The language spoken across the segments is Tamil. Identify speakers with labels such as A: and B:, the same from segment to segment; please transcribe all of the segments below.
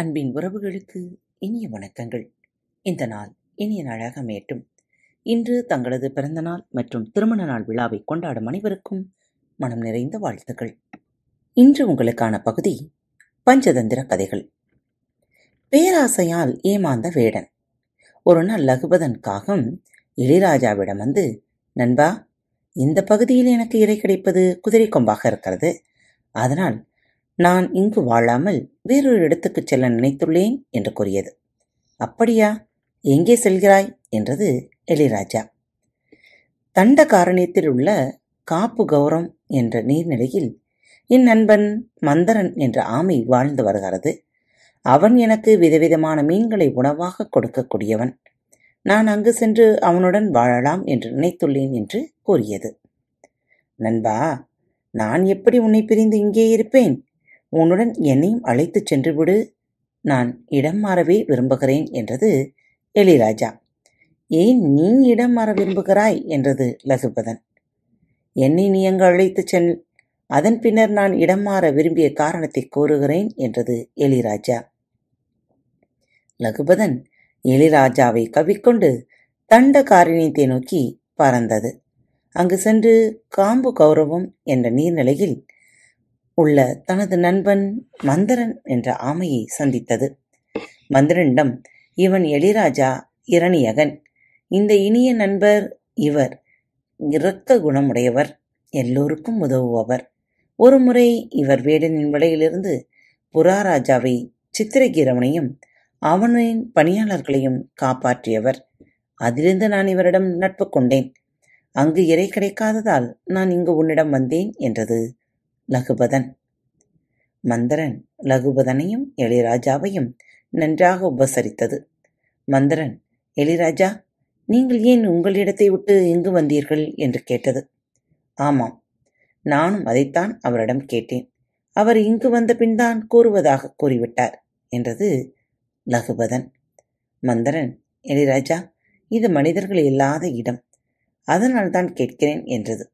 A: அன்பின் உறவுகளுக்கு இனிய வணக்கங்கள். இந்த நாள் இனிய நாளாக அமையட்டும். இன்று தங்களது பிறந்தநாள் மற்றும் திருமண நாள் விழாவை கொண்டாடும் அனைவருக்கும் மனம் நிறைந்த வாழ்த்துக்கள். இன்று உங்களுக்கான பகுதி பஞ்சதந்திர கதைகள். பேராசையால் ஏமாந்த வேடன். ஒரு நாள் லகுபதன் காகம் இளையராஜாவிடம் வந்து நண்பா இந்த பகுதியில் எனக்கு இறை கிடைப்பது குதிரை கொம்பாக இருக்கிறது. அதனால் நான் இங்கு வாழாமல் வேறொரு இடத்துக்குச் செல்ல நினைத்துள்ளேன் என்று கூறியது. அப்படியா? எங்கே செல்கிறாய்? என்றது எளிராஜா தண்டகாரண்யத்தில் உள்ள காப்பு கௌரம் என்ற நீர்நிலையில் என் நண்பன் மந்தரன் என்ற ஆமை வாழ்ந்து வருகிறது. அவன் எனக்கு விதவிதமான மீன்களை உணவாக கொடுக்கக்கூடியவன். நான் அங்கு சென்று அவனுடன் வாழலாம் என்று நினைத்துள்ளேன் என்று கூறியது. நண்பா நான் எப்படி உன்னை பிரிந்து இங்கே இருப்பேன்? உன்னுடன் என்னையும் அழைத்துச் சென்று விடு நான் இடம் மாறவே விரும்புகிறேன் என்றது எளிராஜா ஏன் நீ இடம் மாற விரும்புகிறாய்? என்றது லகுபதன் என்னை நீ அங்கு அழைத்துச் செல். அதன் பின்னர் நான் இடம் மாற விரும்பிய காரணத்தை கூறுகிறேன் என்றது எளிராஜா லகுபதன் எளிராஜாவை கவிக்கொண்டு தண்டகாரிணியத்தை நோக்கி பறந்தது. அங்கு சென்று காம்பு கௌரவம் என்ற நீர்நிலையில் உள்ள தனது நண்பன் மந்தரன் என்ற ஆமையை சந்தித்தது. மந்திரனிடம் இவன் எளிராஜா இரணியகன். இந்த இனிய நண்பர் இவர். இரக்க குணமுடையவர். எல்லோருக்கும் உதவுபவர். ஒருமுறை இவர் வேடனின் வலையிலிருந்து புறாராஜாவை சித்திரகீரவனையும் அவனின் பணியாளர்களையும் காப்பாற்றியவர். அதிலிருந்து நான் இவரிடம் நட்பு கொண்டேன். அங்கு இறை கிடைக்காததால் நான் இங்கு உன்னிடம் வந்தேன் என்றது. லகுபதன். மந்தரன் லகுபதனையும் எளிராஜாவையும் நன்றாக உபசரித்தது. மந்தரன் எளிராஜா நீங்கள் ஏன் உங்களிடத்தை விட்டு இங்கு வந்தீர்கள்? என்று கேட்டது. ஆமாம் நானும் அதைத்தான் அவரிடம் கேட்டேன். அவர் இங்கு வந்த பின்தான் கூறுவதாக கூறிவிட்டார் என்றது லகுபதன். மந்தரன் எளிராஜா இது மனிதர்கள் இல்லாத இடம். அதனால் தான் கேட்கிறேன் என்றது.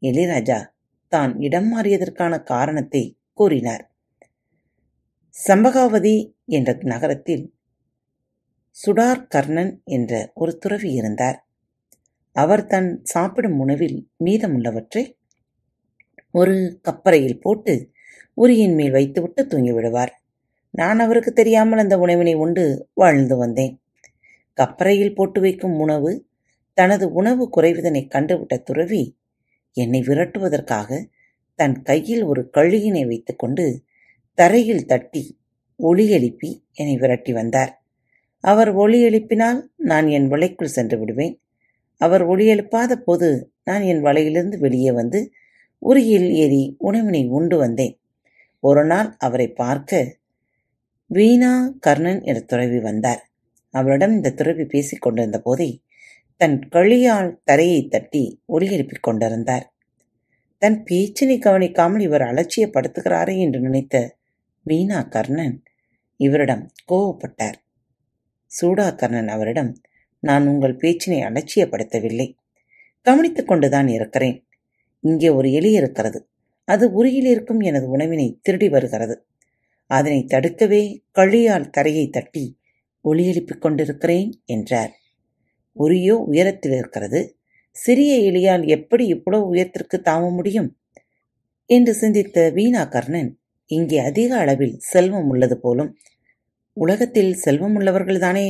A: எளிராஜா தான் இடம் மாறியதற்கான காரணத்தை கூறினார். சம்பகாவதி என்ற நகரத்தில் சுடார் கர்ணன் என்ற ஒரு துறவி இருந்தார். அவர் தன் சாப்பிடும் உணவில் மீதமுள்ளவற்றை ஒரு கப்பறையில் போட்டு உரியின் மேல் வைத்துவிட்டு தூங்கிவிடுவார். நான் அவருக்கு தெரியாமல் அந்த உணவினை உண்டு வாழ்ந்து வந்தேன். கப்பறையில் போட்டு வைக்கும் உணவு தனது உணவு குறைவதனை கண்டுவிட்ட துறவி என்னை விரட்டுவதற்காக தன் கையில் ஒரு கழுகினை வைத்துக்கொண்டு தரையில் தட்டி ஒளி எழுப்பி என்னை விரட்டி வந்தார். அவர் ஒளி எழுப்பினால் நான் என் வலைக்குள் சென்று விடுவேன். அவர் ஒளி எழுப்பாத போது நான் என் வலையிலிருந்து வெளியே வந்து உரியில் ஏறி உணவினை உண்டு வந்தேன். ஒரு நாள் அவரை பார்க்க வீணா கர்ணன் என்ற துறவி வந்தார். அவரிடம் இந்த துறவி பேசிக் கொண்டிருந்த போதே தன் கழியால் தரையை தட்டி ஒளியெழுப்பிக் கொண்டிருந்தார். தன் பேச்சினை கவனிக்காமல் இவர் அலட்சியப்படுத்துகிறாரே என்று நினைத்த வீணா கர்ணன் இவரிடம் கோவப்பட்டார். சூடா கர்ணன் அவரிடம் நான் உங்கள் பேச்சினை அலட்சியப்படுத்தவில்லை. கவனித்துக் கொண்டுதான் இருக்கிறேன். இங்கே ஒரு எலி இருக்கிறது. அது உருகில் இருக்கும் எனது உணவினை திருடி வருகிறது. அதனை தடுக்கவே கழியால் தரையை தட்டி ஒளி எழுப்பிக் கொண்டிருக்கிறேன் என்றார். உரியோ உயரத்தில் இருக்கிறது. சிறிய எலியால் எப்படி இவ்வளவு உயரத்திற்கு தாவ முடியும்? என்று சிந்தித்த வீணா கர்ணன் இங்கே அதிக அளவில் செல்வம் உள்ளது போலும். உலகத்தில் செல்வம் உள்ளவர்கள்தானே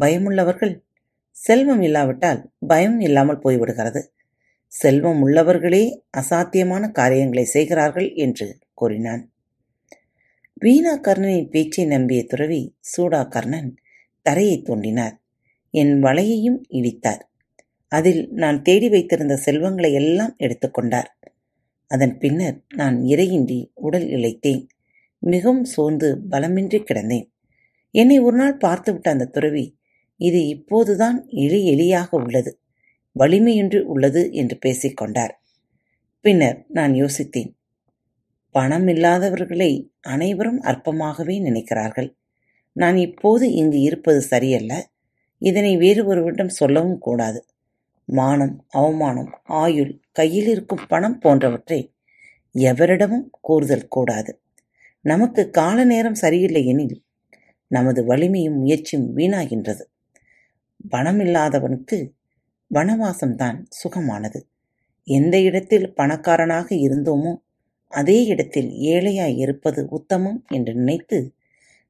A: பயமுள்ளவர்கள் செல்வம் இல்லாவிட்டால் பயம் இல்லாமல் போய்விடுகிறது. செல்வம் உள்ளவர்களே அசாத்தியமான காரியங்களை செய்கிறார்கள் என்று கூறினான். வீணா கர்ணனின் பேச்சை நம்பிய துறவி சூடா கர்ணன் தரையை தோண்டினார். என் வலையையும் இடித்தார். அதில் நான் தேடி வைத்திருந்த செல்வங்களை எல்லாம் எடுத்துக்கொண்டார் அதன் பின்னர் நான் இறையின்றி உடல் இழைத்தேன். மிகவும் சோர்ந்து பலமின்றி கிடந்தேன். என்னை ஒரு நாள் பார்த்துவிட்ட அந்த துறவி இது இப்போதுதான் இழி எளியாக உள்ளது வலிமையின்றி உள்ளது என்று பேசிக்கொண்டார் பின்னர் நான் யோசித்தேன் பணம் இல்லாதவர்களை அனைவரும் அற்பமாகவே நினைக்கிறார்கள். நான் இப்போது இங்கு இருப்பது சரியல்ல. இதனை வேறு ஒருவரிடம் சொல்லவும் கூடாது. மானம் அவமானம் ஆயுள் கையில் இருக்கும் பணம் போன்றவற்றை எவரிடமும் கூறுதல் கூடாது. நமக்கு கால நேரம் சரியில்லை எனில் நமது வலிமையும் முயற்சியும் வீணாகின்றது. பணமில்லாதவனுக்கு வனவாசம்தான் சுகமானது. எந்த இடத்தில் பணக்காரனாக இருந்தோமோ அதே இடத்தில் ஏழையாய் இருப்பது உத்தமம் என்று நினைத்து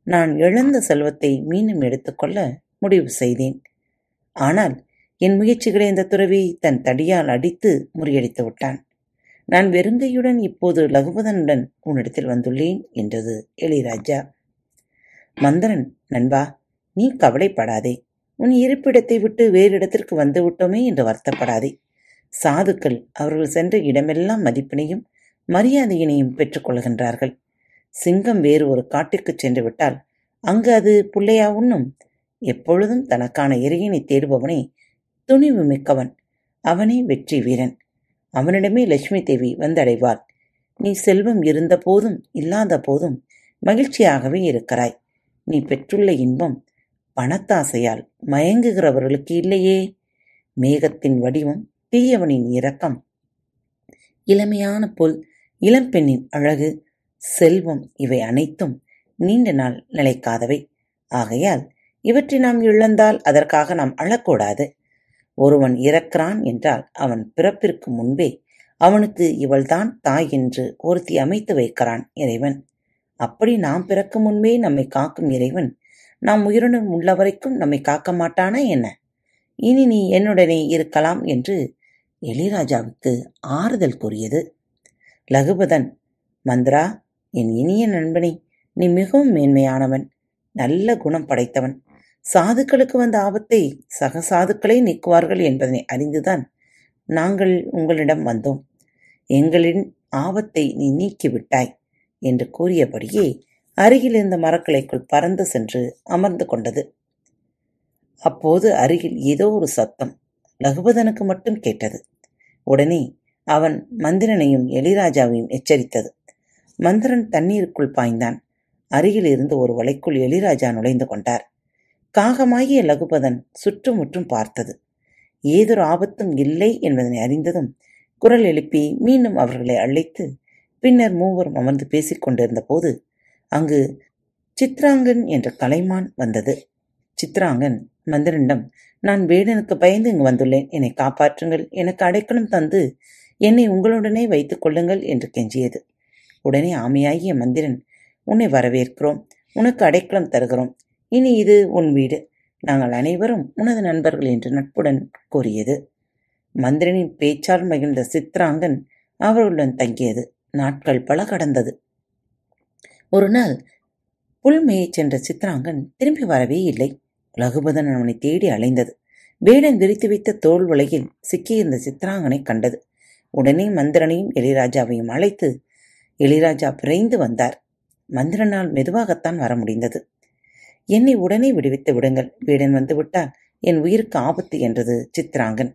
A: நான் இழந்த செல்வத்தை மீண்டும் எடுத்துக்கொள்ள முடிவு செய்தேன். ஆனால் என் முயற்சிகளை இந்த துறவி தன் தடியால் அடித்து முறியடித்து விட்டான். நான் வெறுங்கையுடன் இப்போது லகுபதனுடன் உன்னிடத்தில் வந்துள்ளேன் என்றது எளிராஜா மந்திரன் நண்பா நீ கவலைப்படாதே. உன் இருப்பிடத்தை விட்டு வேறு இடத்திற்கு வந்து விட்டோமே என்று வருத்தப்படாதே. சாதுக்கள் அவர்கள் சென்ற இடமெல்லாம் மதிப்பினையும் மரியாதையினையும் பெற்றுக்கொள்கின்றார்கள் சிங்கம் வேறு ஒரு காட்டிற்கு சென்று விட்டால் அங்கு அது புள்ளையா உண்ணும்? எப்பொழுதும் தனக்கான இறையனை தேடுபவனே துணிவு மிக்கவன். அவனே வெற்றி வீரன். அவனிடமே லட்சுமி தேவி வந்தடைவாள். நீ செல்வம் இருந்த போதும் இல்லாத போதும் மகிழ்ச்சியாகவே இருக்கிறாய். நீ பெற்றுள்ள இன்பம் பணத்தாசையால் மயங்குகிறவர்களுக்கு இல்லையே. மேகத்தின் வடிவம் தீயவனின் இரக்கம். இளமையான புல் இளம்பெண்ணின் அழகு செல்வம் இவை அனைத்தும் நீண்ட நாள் நிலைக்காதவை. ஆகையால் இவற்றை நாம் இழந்தால் அதற்காக நாம் அழக்கூடாது. ஒருவன் இறக்கிறான் என்றால் அவன் பிறப்பிற்கு முன்பே அவனுக்கு இவள்தான் தாய் என்று ஒருத்தி அமைத்து வைக்கிறான் இறைவன். அப்படி நாம் பிறக்கும் முன்பே நம்மை காக்கும் இறைவன். நாம் உயிருடன் உள்ள வரைக்கும் நம்மை காக்க மாட்டானா என்ன? இனி நீ என்னுடனே இருக்கலாம் என்று எளிராஜாவுக்கு ஆறுதல் கூறியது. லகுபதன் மந்திரா என் இனிய நண்பனே நீ மிகவும் மேன்மையானவன் நல்ல குணம் படைத்தவன். சாதுக்களுக்கு வந்த ஆபத்தை சக சாதுக்களே நீக்குவார்கள் என்பதனை அறிந்துதான் நாங்கள் உங்களிடம் வந்தோம். எங்களின் ஆபத்தை நீ நீக்கிவிட்டாய் என்று கூறியபடியே அருகில் இருந்த மரக்கிளைக்குள் பறந்து சென்று அமர்ந்து கொண்டது. அப்போது அருகில் ஏதோ ஒரு சத்தம் லகுபதனுக்கு மட்டும் கேட்டது. உடனே அவன் மந்திரனையும் எளிராஜாவையும் எச்சரித்தது. மந்திரன் தண்ணீருக்குள் பாய்ந்தான். அருகில் இருந்து ஒரு வலைக்குள் எளிராஜா நுழைந்து கொண்டார். காகமாகிய லகுபதன் சுற்றுமுற்றும் பார்த்தது. ஏதொரு ஆபத்தும் இல்லை என்பதனை அறிந்ததும் குரல் எழுப்பி மீண்டும் அவர்களை அழைத்து பின்னர் மூவரும் அமர்ந்து பேசிக் கொண்டிருந்த போது அங்கு சித்ராங்கன் என்ற கலைமான் வந்தது. சித்ராங்கன் மந்திரனிடம் நான் வேடனுக்கு பயந்து இங்கு வந்துள்ளேன். என்னை காப்பாற்றுங்கள். எனக்கு அடைக்கலம் தந்து என்னை உங்களுடனே வைத்துக் கொள்ளுங்கள் என்று கெஞ்சியது. உடனே ஆமையாகிய மந்திரன் உன்னை வரவேற்கிறோம். உனக்கு அடைக்கலம் தருகிறோம். இனி இது உன் வீடு. நாங்கள் அனைவரும் உனது நண்பர்கள் என்று நட்புடன் கூறியது. மந்திரனின் பேச்சால் மகிழ்ந்த சித்ராங்கன் அவர்களுடன் தங்கியது. நாட்கள் பல கடந்தது. ஒரு நாள் புல் சென்ற சித்ராங்கன் திரும்பி வரவே இல்லை. லகுபதன் அவனை தேடி அலைந்தது. வேடன் விரித்து வைத்த தோல் உலகில் சிக்கியிருந்த சித்ராங்கனை கண்டது. உடனே மந்திரனையும் எளிராஜாவையும் அழைத்து எளிராஜா விரைந்து வந்தார். மந்திரனால் மெதுவாகத்தான் வர முடிந்தது. என்னை உடனே விடுவித்து விடுங்கள். வீடன் வந்துவிட்டால் என் உயிருக்கு ஆபத்து என்றது சித்ராங்கன்.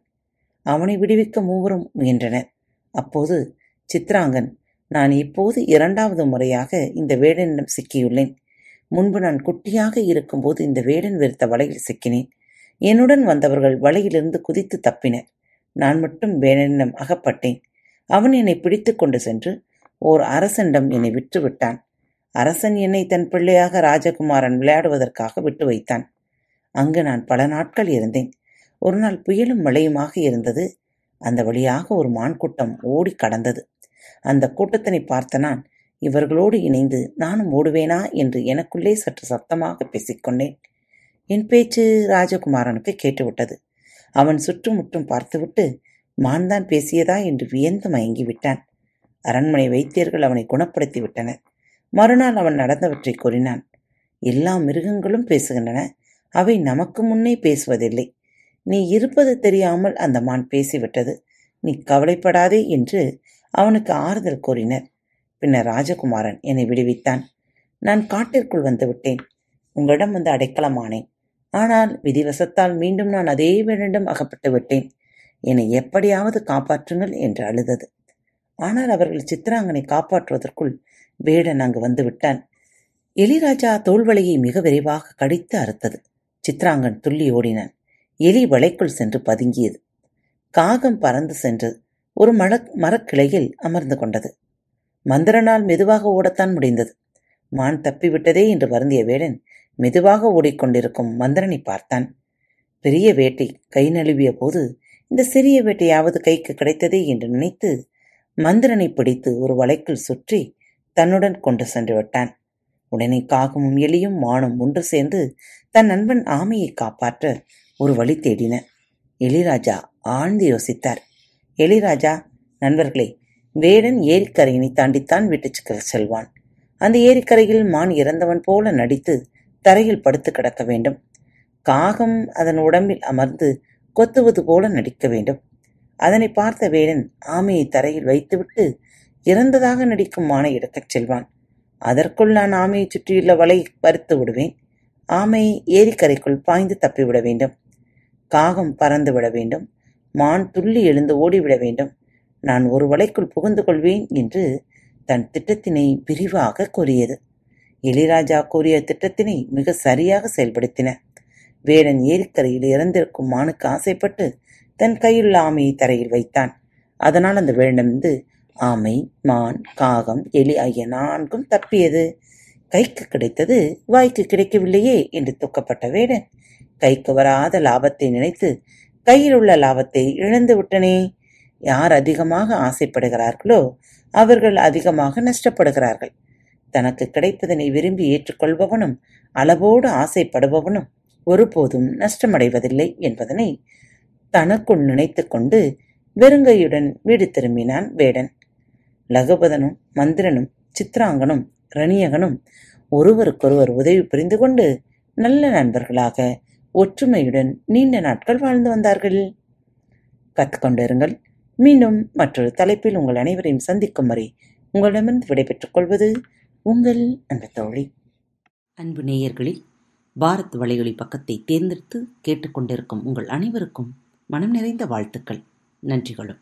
A: அவனை விடுவிக்க மூவரும் முயன்றனர். அப்போது சித்ராங்கன் நான் இப்போது இரண்டாவது முறையாக இந்த வேடனிடம் சிக்கியுள்ளேன். முன்பு நான் குட்டியாக இருக்கும்போது இந்த வேடன் வெறுத்த வலையில் சிக்கினேன். என்னுடன் வந்தவர்கள் வலையிலிருந்து குதித்து தப்பினர். நான் மட்டும் வேடனிடம் அகப்பட்டேன். அவன் என்னை பிடித்து கொண்டு சென்று ஓர் அரசனிடம் என்னை விற்றுவிட்டான் அரசன் என்னை தன் பிள்ளையாக ராஜகுமாரன் விளையாடுவதற்காக விட்டு வைத்தான். அங்கு நான் பல நாட்கள் இருந்தேன். ஒரு நாள் புயலும் மழையுமாக இருந்தது. அந்த வழியாக ஒரு மான் கூட்டம் ஓடி கடந்தது. அந்த கூட்டத்தினை பார்த்த நான் இவர்களோடு இணைந்து நானும் ஓடுவேனா? என்று எனக்குள்ளே சற்று சத்தமாக பேசிக்கொண்டேன். என் பேச்சு ராஜகுமாரனுக்கு கேட்டுவிட்டது. அவன் சுற்றுமுற்றும் பார்த்துவிட்டு மான் தான் பேசியதா? என்று வியந்து மயங்கி விட்டான் அரண்மனை வைத்தியர்கள் அவனை குணப்படுத்தி விட்டனர் மறுநாள் அவன் நடந்தவற்றை கூறினான். எல்லா மிருகங்களும் பேசுகின்றன. அவை நமக்கு முன்னே பேசுவதில்லை. நீ இருப்பது தெரியாமல் அந்த மான் பேசிவிட்டது. நீ கவலைப்படாதே என்று அவனுக்கு ஆறுதல் கூறினர். பின்னர் ராஜகுமாரன் என்னை விடுவித்தான். நான் காட்டிற்குள் வந்து விட்டேன். உங்களிடம் வந்து அடைக்கலமானேன் ஆனால் விதிவசத்தால் மீண்டும் நான் அதே வேண்டிடம் அகப்பட்டு விட்டேன். என்னை எப்படியாவது காப்பாற்றுங்கள் என்று அழுதது. ஆனால் அவர்கள் சித்திராங்கனை காப்பாற்றுவதற்குள் வேடன் அங்கு வந்து விட்டான். எலிராஜா தோல்வலையை மிக விரைவாக கடித்து அறுத்தது. சித்ராங்கன் துள்ளி ஓடினான். எலி வளைக்குள் சென்று பதுங்கியது. காகம் பறந்து சென்று ஒரு மல மரக்கிளையில் அமர்ந்து கொண்டது. மந்திரனால் மெதுவாக ஓடத்தான் முடிந்தது. மான் தப்பிவிட்டதே என்று வருந்திய வேடன் மெதுவாக ஓடிக்கொண்டிருக்கும் மந்திரனை பார்த்தான். பெரிய வேட்டை கை நழுவிய போது இந்த சிறிய வேட்டையாவது கைக்கு கிடைத்ததே என்று நினைத்து மந்திரனை பிடித்து ஒரு வலைக்குள் சுற்றி தன்னுடன் கொண்டு சென்று விட்டான். உடனே காகமும் எலியும் மானும் ஒன்று சேர்ந்து தன் நண்பன் ஆமையை காப்பாற்ற ஒரு வழி தேடின. எலிராஜா ஆழ்ந்து யோசித்தார். எலிராஜா நண்பர்களே வேடன் ஏரிக்கரையினை தாண்டித்தான் வீட்டுக்கு செல்வான். அந்த ஏரிக்கரையில் மான் இறந்தவன் போல நடித்து தரையில் படுத்து கிடக்க வேண்டும். காகம் அதன் உடம்பில் அமர்ந்து கொத்துவது போல நடிக்க வேண்டும். அதனை பார்த்த வேடன் ஆமையை தரையில் வைத்துவிட்டு இறந்ததாக நடிக்கும் மானை எடுக்கச் செல்வான். அதற்குள் நான் ஆமையை சுற்றியுள்ள வலை பறித்து விடுவேன். ஆமை ஏரிக்கரைக்குள் பாய்ந்து தப்பிவிட வேண்டும். காகம் பறந்து விட வேண்டும். மான் துள்ளி எழுந்து ஓடிவிட வேண்டும். நான் ஒரு வலைக்குள் புகுந்து கொள்வேன் என்று தன் திட்டத்தினை விரிவாக கூறியது. இளையராஜா கூறிய திட்டத்தினை மிக சரியாக செயல்படுத்தின. வேடன் ஏரிக்கரையில் இறந்திருக்கும் மானுக்கு ஆசைப்பட்டு தன் கையுள்ள ஆமையை தரையில் வைத்தான். அதனால் அந்த வேடமிருந்து ஆமை மான் காகம் எலி ஆகிய நான்கும் தப்பியது. கைக்கு கிடைத்தது வாய்க்கு கிடைக்கவில்லையே என்று துக்கப்பட்ட வேடன். கைக்கு வராத லாபத்தை நினைத்து கையில் உள்ள லாபத்தை இழந்து விட்டனே. யார் அதிகமாக ஆசைப்படுகிறார்களோ அவர்கள் அதிகமாக நஷ்டப்படுகிறார்கள். தனக்கு கிடைப்பதனை விரும்பி ஏற்றுக்கொள்பவனும் அளவோடு ஆசைப்படுபவனும் ஒருபோதும் நஷ்டமடைவதில்லை என்பதனை தனக்குள் நினைத்து கொண்டு வெறுங்கையுடன் வீடு திரும்பினான் வேடன். லகுபதனும் மந்திரனும் சித்ராங்கனும் ரணியகனும் ஒருவருக்கொருவர் உதவி புரிந்து கொண்டு நல்ல நண்பர்களாக ஒற்றுமையுடன் நீண்ட நாட்கள் வாழ்ந்து வந்தார்கள். கற்றுக்கொண்டிருங்கள் மீண்டும் மற்றொரு தலைப்பில் உங்கள் அனைவரையும் சந்திக்கும் வரை உங்களிடமிருந்து விடைபெற்றுக் கொள்வது உங்கள் அன்பு தோழி
B: அன்பு நேயர்களில் பாரத் வலையொலி பக்கத்தை தேர்ந்தெடுத்து கேட்டுக்கொண்டிருக்கும் உங்கள் அனைவருக்கும் மனம் நிறைந்த வாழ்த்துக்கள். நன்றிகளும்.